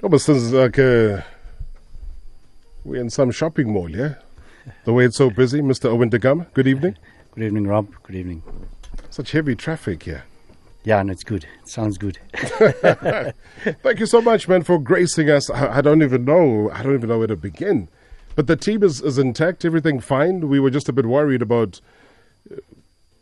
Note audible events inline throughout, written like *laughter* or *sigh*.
Almost sounds like uh, we're in some shopping mall, yeah? The way it's so busy, Mr. Owen Da Gama, good evening. *laughs* Good evening, Rob. Good evening. Such heavy traffic here. Yeah, and it's good. It sounds good. *laughs* *laughs* Thank you so much, man, for gracing us. I, I don't even know. I don't even know where to begin. But the team is, is intact, everything fine. We were just a bit worried about uh,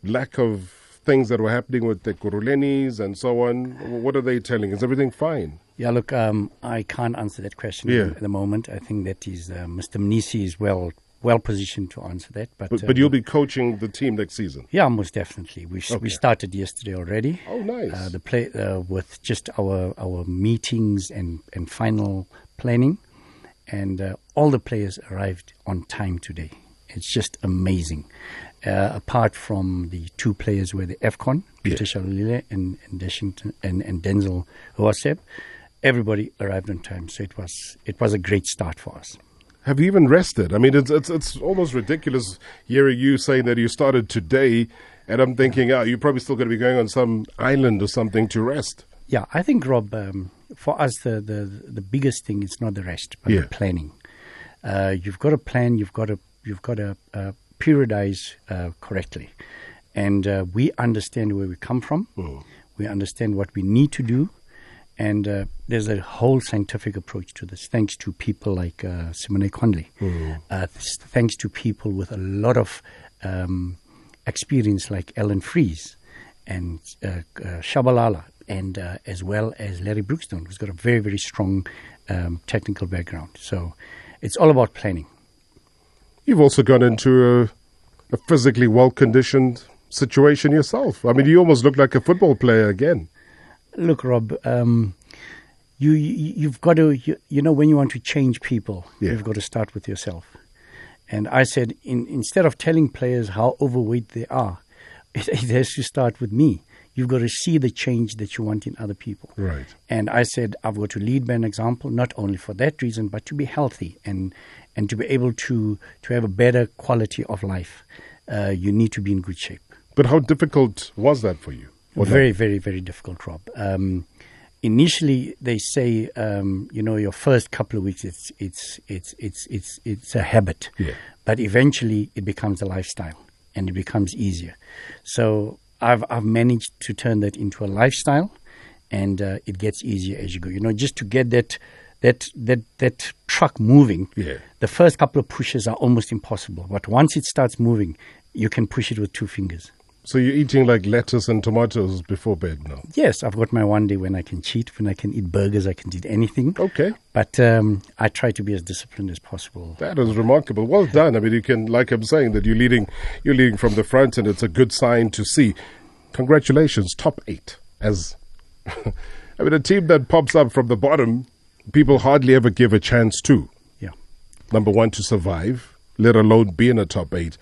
lack of things that were happening with the Kurulenis and so on. What are they telling? Is everything fine? Yeah, look, um, I can't answer that question Yeah. at the moment. I think that is uh, Mr. Mnisi is well well positioned to answer that. But But, uh, but you'll be coaching the team next season. yeah, most definitely. We Okay. we started yesterday already. Oh, nice. Uh, the play uh, with just our our meetings and and final planning, and uh, all the players arrived on time today. It's just amazing. Uh, apart from the two players were the AFCON, Peter Yeah. Shalulile and, and Deshington and, and Denzil Haoseb, everybody arrived on time. So it was it was a great start for us. Have you even rested? I mean, it's it's, it's almost ridiculous hearing you saying that you started today, and I'm thinking, oh, you're probably still going to be going on some island or something to rest. Yeah, I think Rob, um, for us the, the the biggest thing is not the rest, but Yeah. the planning. Uh, you've got to plan. You've got to you've got to uh, periodize uh, correctly, and uh, we understand where we come from. Mm. We understand what we need to do, and uh, there's a whole scientific approach to this. Thanks to people like uh, Simone Conley, uh, thanks to people with a lot of um, experience like Allan Freese and uh, uh, Shabalala, and uh, as well as Larry Brookstone, who's got a very, very strong um, technical background. So it's all about planning. You've also gone into a, a physically well conditioned situation yourself. I mean, you almost look like a football player again. Look, Rob, um, you, you you've got to you, you know when you want to change people, Yeah. you've got to start with yourself. And I said, in, instead of telling players how overweight they are, *laughs* it, it has to start with me. You've got to see the change that you want in other people. Right. And I said, I've got to lead by an example, not only for that reason, but to be healthy and, and to be able to, to have a better quality of life. Uh, you need to be in good shape. But how difficult was that for you? Very, very, very difficult, Rob. Um, initially, they say, um, you know, your first couple of weeks, it's it's it's it's it's it's a habit, Yeah. but eventually it becomes a lifestyle and it becomes easier. So I've I've managed to turn that into a lifestyle, and uh, it gets easier as you go. You know, just to get that. That, that that truck moving, Yeah. the first couple of pushes are almost impossible. But once it starts moving, you can push it with two fingers. So you're eating like lettuce and tomatoes before bed now? Yes, I've got my one day when I can cheat, when I can eat burgers, I can eat anything. Okay. But um, I try to be as disciplined as possible. That is remarkable. Well done. I mean, you can, like I'm saying, that you're leading, you're leading from the front, and it's a good sign to see. Congratulations, top eight. As *laughs* I mean, a team that pops up from the bottom, people hardly ever give a chance to. Yeah. Number one, to survive, let alone be in a top eight.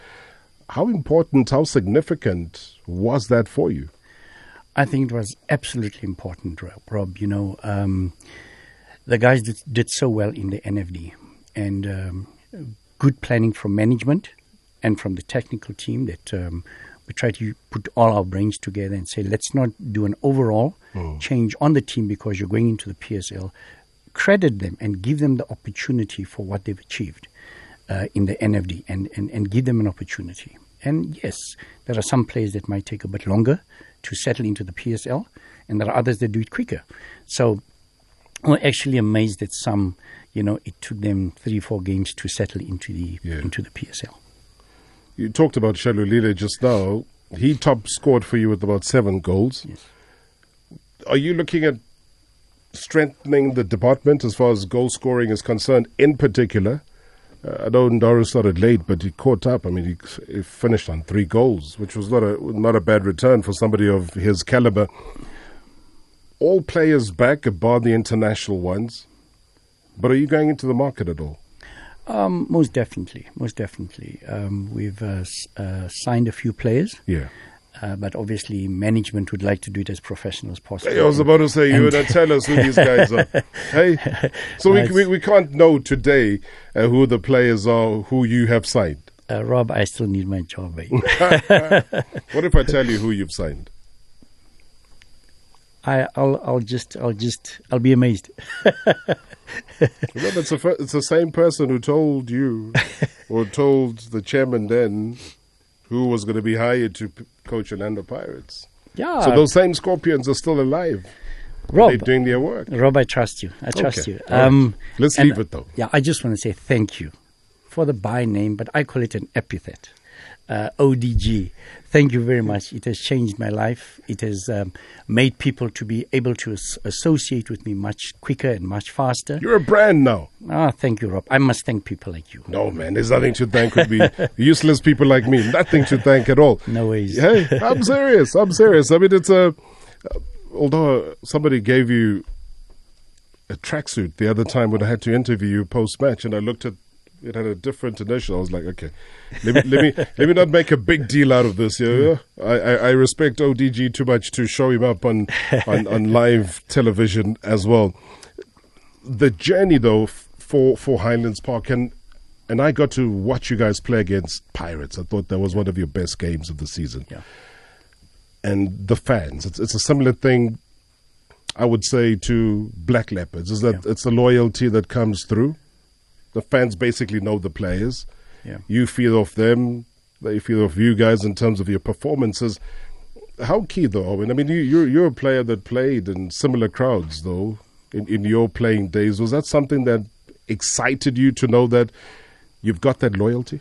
How important, how significant was that for you? I think it was absolutely important, Rob. You know, um, the guys did, did so well in the NFD, and um, good planning from management and from the technical team that um, we try to put all our brains together and say, let's not do an overall change on the team because you're going into the PSL. Credit them and give them the opportunity for what they've achieved uh, in the NFD and, and, and give them an opportunity. And yes, there are some players that might take a bit longer to settle into the PSL, and there are others that do it quicker. So we're actually amazed that some, you know, it took them three, four games to settle into the Yeah. into the PSL. You talked about Shalulile just now. He top scored for you with about seven goals. Yes. Are you looking at strengthening the department as far as goal scoring is concerned, in particular? Uh, I know Ndoro started late, but he caught up. I mean, he, he finished on three goals, which was not a not a bad return for somebody of his caliber. All players back, bar the international ones. But are you going into the market at all? Um, most definitely, most definitely. Um, we've uh, uh, signed a few players, Yeah. Uh, but obviously management would like to do it as professional as possible. I was about to say, you would tell us who these guys are. *laughs* Hey, so we, we, we can't know today uh, who the players are who you have signed. Uh, Rob, I still need my job. eh? *laughs* What if I tell you who you've signed? I, will I'll just, I'll just, I'll be amazed. Remember, it's, a, it's the same person who told you, *laughs* or told the chairman then, who was going to be hired to coach Orlando Pirates. Yeah. So those same Scorpions are still alive. Rob, They're doing their work. Rob, I trust you. I trust Okay. you. All right. Um, Let's leave it though. Yeah, I just want to say thank you for the by name, but I call it an epithet. Uh, ODG. Thank you very much. It has changed my life. It has um, made people to be able to as- associate with me much quicker and much faster. You're a brand now. Ah, thank you, Rob. I must thank people like you. No, man, there's nothing to thank. Could be *laughs* useless people like me. Nothing to thank at all. No ways. Hey, I'm serious. I'm serious. I mean, it's a. Uh, although somebody gave you a tracksuit the other time when I had to interview you post match, and I looked at it had a different initial. I was like, okay, let me let me *laughs* let me not make a big deal out of this. Yeah, hmm. I, I, I respect ODG too much to show him up on, *laughs* on on live television as well. The journey though for for Highlands Park and. And I got to watch you guys play against Pirates. I thought that was one of your best games of the season Yeah. and the fans. It's, it's a similar thing, I would say, to Black Leopards. Is that Yeah. it's the loyalty that comes through. The fans basically know the players. Yeah. You feel of them. They feel of you guys in terms of your performances. How key though, Owen? I mean, you, you're you're a player that played in similar crowds though. In in your playing days, was that something that excited you to know that you've got that loyalty?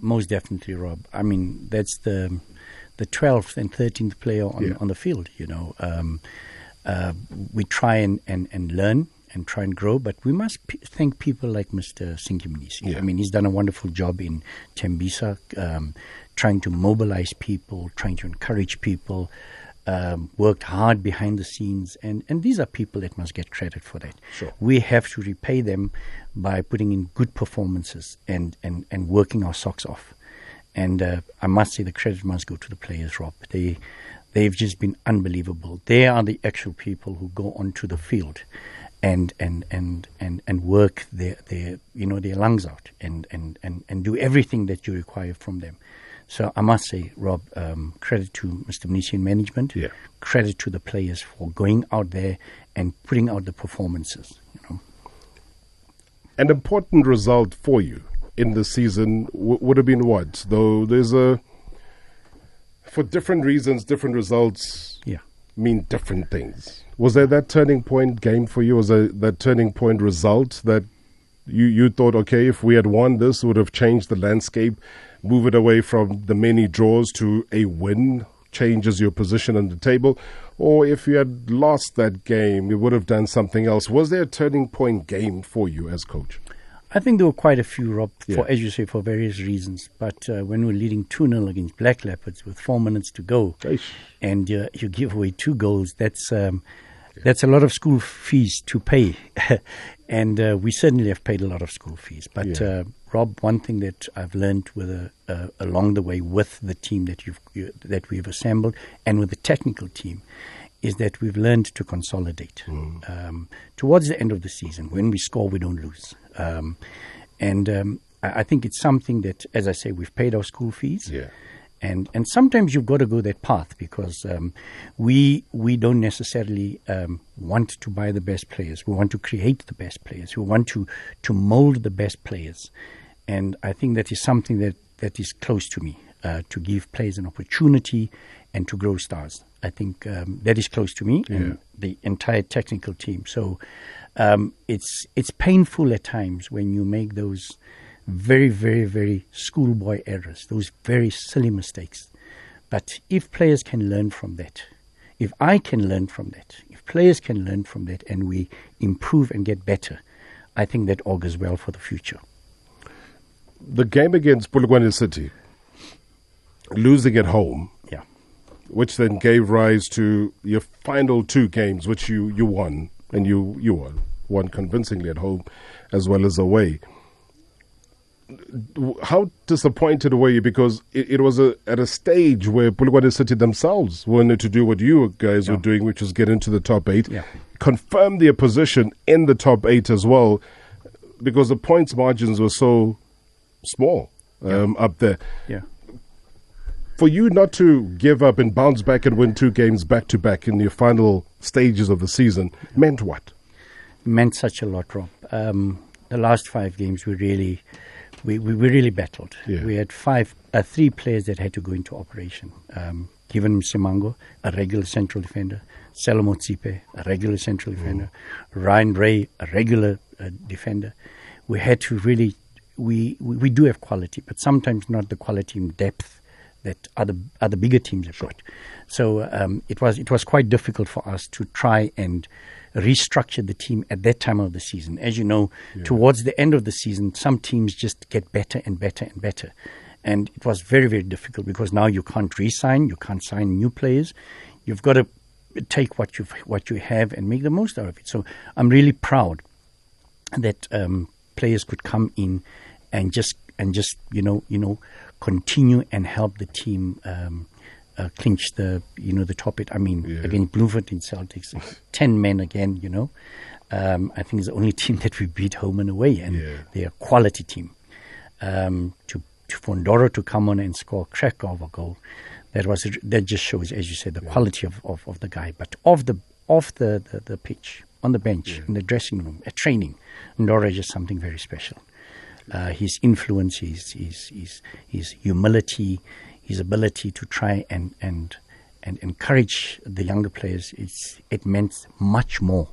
Most definitely, Rob. I mean, that's the the twelfth and thirteenth player on Yeah. on the field. You know, um, uh, we try and, and, and learn and try and grow, but we must p- thank people like Mr. Sinky Mnisi. Yeah. I mean, he's done a wonderful job in Tembisa, um, trying to mobilize people, trying to encourage people. Um, worked hard behind the scenes, and, and these are people that must get credit for that. Sure. We have to repay them by putting in good performances and, and, and working our socks off. And uh, I must say the credit must go to the players, Rob. They they've just been unbelievable. They are the actual people who go onto the field and and and and, and work their, their you know their lungs out and, and, and, and do everything that you require from them. So I must say, Rob, um, credit to Mr. Mnisi management. Yeah. Credit to the players for going out there and putting out the performances. You know. an important result for you in the season w- would have been what? Though there's a, for different reasons, different results Yeah. mean different things. Was there that turning point game for you? Was there that turning point result that you, you thought, okay, if we had won this, it would have changed the landscape, move it away from the many draws to a win, changes your position on the table? Or if you had lost that game, you would have done something else. Was there a turning point game for you as coach? I think there were quite a few, Rob, Yeah. for as you say, for various reasons. But uh, when we're leading 2 0 against Black Leopards with four minutes to go, and uh, you give away two goals, that's um, that's a lot of school fees to pay. *laughs* and uh, we certainly have paid a lot of school fees. But, Yeah. uh, Rob, one thing that I've learned with a, uh, along the way with the team that, you've, you, that we've assembled and with the technical team is that we've learned to consolidate. Um, towards the end of the season, when we score, we don't lose. Um, and um, I, I think it's something that, as I say, we've paid our school fees Yeah. And and sometimes you've got to go that path because um, we we don't necessarily um, want to buy the best players. We want to create the best players. We want to to mold the best players, and I think that is something that that is close to me uh, to give players an opportunity and to grow stars. I think um, that is close to me Yeah. and the entire technical team. So um, it's it's painful at times when you make those very, very, very schoolboy errors, those very silly mistakes. But if players can learn from that, if I can learn from that, if players can learn from that, and we improve and get better, I think that augurs well for the future. The game against Polokwane City, losing at home, Yeah. which then gave rise to your final two games, which you, you won, and you, you won, won convincingly at home as well as away. How disappointed were you? Because it, it was a, at a stage where Polokwane City themselves wanted to do what you guys were doing, which was get into the top eight, Yeah. confirm their position in the top eight as well, because the points margins were so small um, up there. Yeah. For you not to give up and bounce back and win two games back to back in your final stages of the season meant what? meant such a lot, Rob. Um, the last five games, we really, we, we, really battled. Yeah. We had five, uh, three players that had to go into operation. Um, Given Simango, a regular central defender, Selamo Tsipe, a regular central defender, Ryan Ray, a regular uh, defender. We had to really, we, we, we do have quality, but sometimes not the quality in depth that other other bigger teams have got. So um, it was it was quite difficult for us to try and restructure the team at that time of the season. As you know, towards the end of the season, some teams just get better and better and better. And it was very, very difficult because now you can't re-sign, you can't sign new players. You've got to take what you what you have and make the most out of it. So I'm really proud that um, players could come in and just and just you know you know continue and help the team um, uh, clinch the you know the top eight. I mean Yeah. against Bloemfontein Celtics, *laughs* ten men again. You know, um, I think it's the only *laughs* team that we beat home and away, and Yeah. they're a quality team. Um, to to Fondoro to come on and score a crack of a goal, that was that just shows, as you said, the quality of, of, of the guy. But off the off the, the, the pitch, on the bench, in the dressing room, at training, Ndoro is just something very special. Uh, his influence, his, his, his, his humility, his ability to try and, and, and encourage the younger players, it's, it meant much more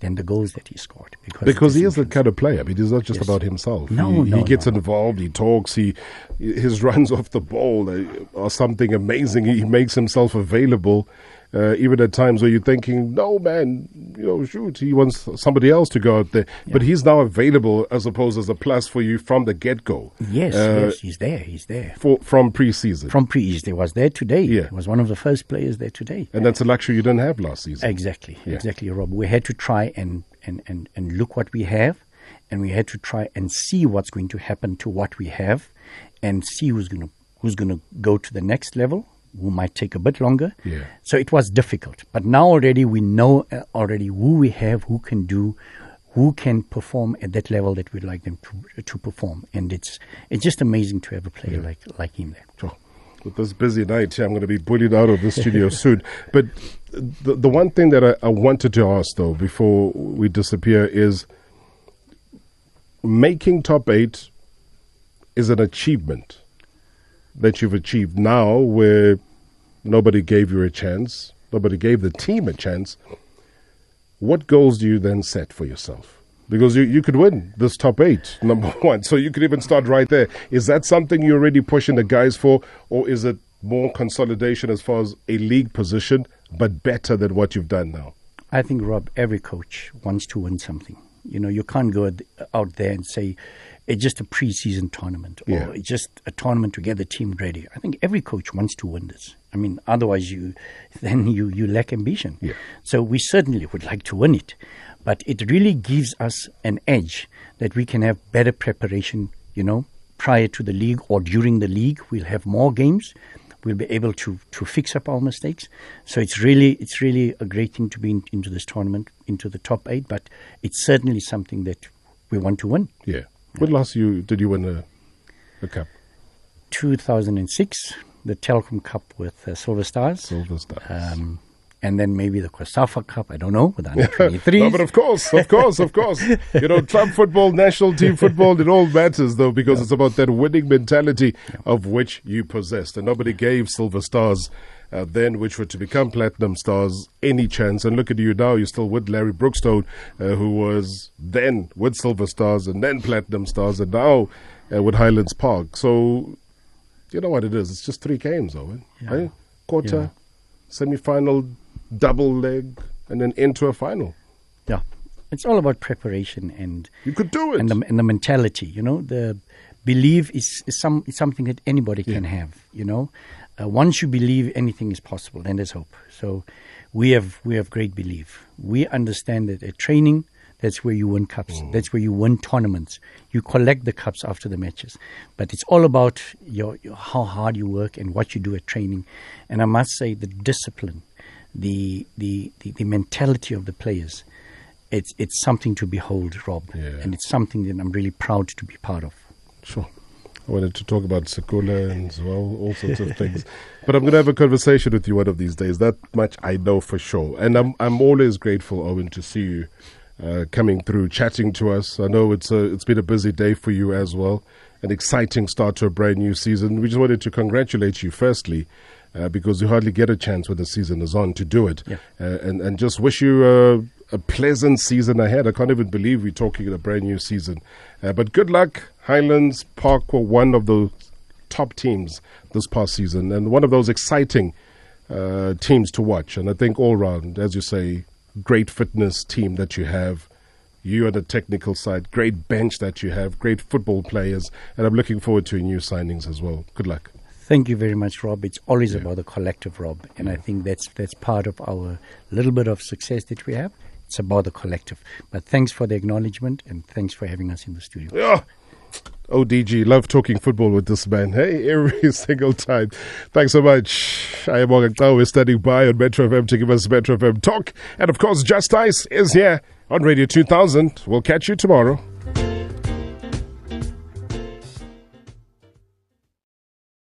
than the goals that he scored. Because, Because he is the kind of player. I mean, he's not just Yes. about himself. No, he, no, he gets no, no. involved. He talks. He his *laughs* runs off the ball are something amazing. He makes himself available, uh, even at times where you're thinking, "No, man, you know, shoot." He wants somebody else to go out there, but he's now available as opposed as a plus for you from the get go. Yes, Uh, yes, he's there, he's there. For, from preseason, From pre-East, he was there today. Yeah. He was one of the first players there today. and that's a luxury you didn't have last season. Exactly, Yeah. exactly, Rob. We had to try and, and, and, and look what we have, and we had to try and see what's going to happen to what we have, and see who's going to who's going to go to the next level, who might take a bit longer. Yeah. So it was difficult, but now already we know uh, already who we have, who can do, who can perform at that level that we'd like them to to perform, and it's it's just amazing to have a player like like him there. Sure. With this busy night, I'm going to be bullied out of the studio *laughs* soon. But the, the one thing that I, I wanted to ask, though, before we disappear is making top eight is an achievement that you've achieved now where nobody gave you a chance, nobody gave the team a chance. What goals do you then set for yourself? Because you, you could win this top eight, *laughs* number one. So you could even start right there. Is that something you're already pushing the guys for, or is it more consolidation as far as a league position, but better than what you've done now? I think, Rob, every coach wants to win something. You know, you can't go out there and say it's just a preseason tournament or Yeah. it's just a tournament to get the team ready. I think every coach wants to win this. I mean, otherwise you *laughs* then you, you lack ambition. Yeah. So we certainly would like to win it, but it really gives us an edge that we can have better preparation. You know, prior to the league or during the league, we'll have more games. We'll be able to, to fix up our mistakes. So it's really it's really a great thing to be in, into this tournament, into the top eight. But it's certainly something that we want to win. Yeah. When last you did you win a, a cup? 2006, the Telkom Cup with uh, Silver Stars. Silver Stars. Um, and then maybe the COSAFA Cup, I don't know, with *laughs* under 23. No, but of course, of course, of course. You know, club football, national team football, it all matters though because it's about that winning mentality of which you possessed. And nobody gave Silver Stars uh, then, which were to become Platinum Stars, any chance. And look at you now, you're still with Larry Brookstone, uh, who was then with Silver Stars and then Platinum Stars and now uh, with Highlands Park. So, you know what it is. It's just three games, Owen. Yeah. Right? Quarter, Yeah. semi final, double leg, and then into a final. Yeah. It's all about preparation and You could do it. and the and the mentality. You know, the belief is, is some is something that anybody can have. You know, uh, once you believe anything is possible, then there's hope. So we have we have great belief. We understand that at training, that's where you win cups. That's where you win tournaments. You collect the cups after the matches, but it's all about your, your how hard you work and what you do at training. And I must say, the discipline, the the the, the mentality of the players. It's it's something to behold, Rob, Yeah. and it's something that I'm really proud to be part of. Sure. I wanted to talk about Sekula and well, all sorts of things. But I'm going to have a conversation with you one of these days. That much I know for sure. And I'm I'm always grateful, Owen, to see you uh, coming through, chatting to us. I know it's a, it's been a busy day for you as well. An exciting start to a brand new season. We just wanted to congratulate you firstly. Uh, because you hardly get a chance when the season is on to do it, Yeah. uh, and and just wish you a, a pleasant season ahead. I can't even believe we're talking a brand new season, uh, but good luck. Highlands Park were one of the top teams this past season, and one of those exciting uh, teams to watch. And I think all round, as you say, great fitness team that you have. You on the technical side, great bench that you have, great football players, and I'm looking forward to new signings as well. Good luck. Thank you very much, Rob. It's always about the collective, Rob, and I think that's that's part of our little bit of success that we have. It's about the collective. But thanks for the acknowledgement and thanks for having us in the studio. Yeah. ODG, love talking football with this man. Hey, *laughs* every single time. Thanks so much. I am Morgan We're standing by on Metro FM to give us Metro FM talk. And of course, Just Ice is here on Radio 2000. We'll catch you tomorrow.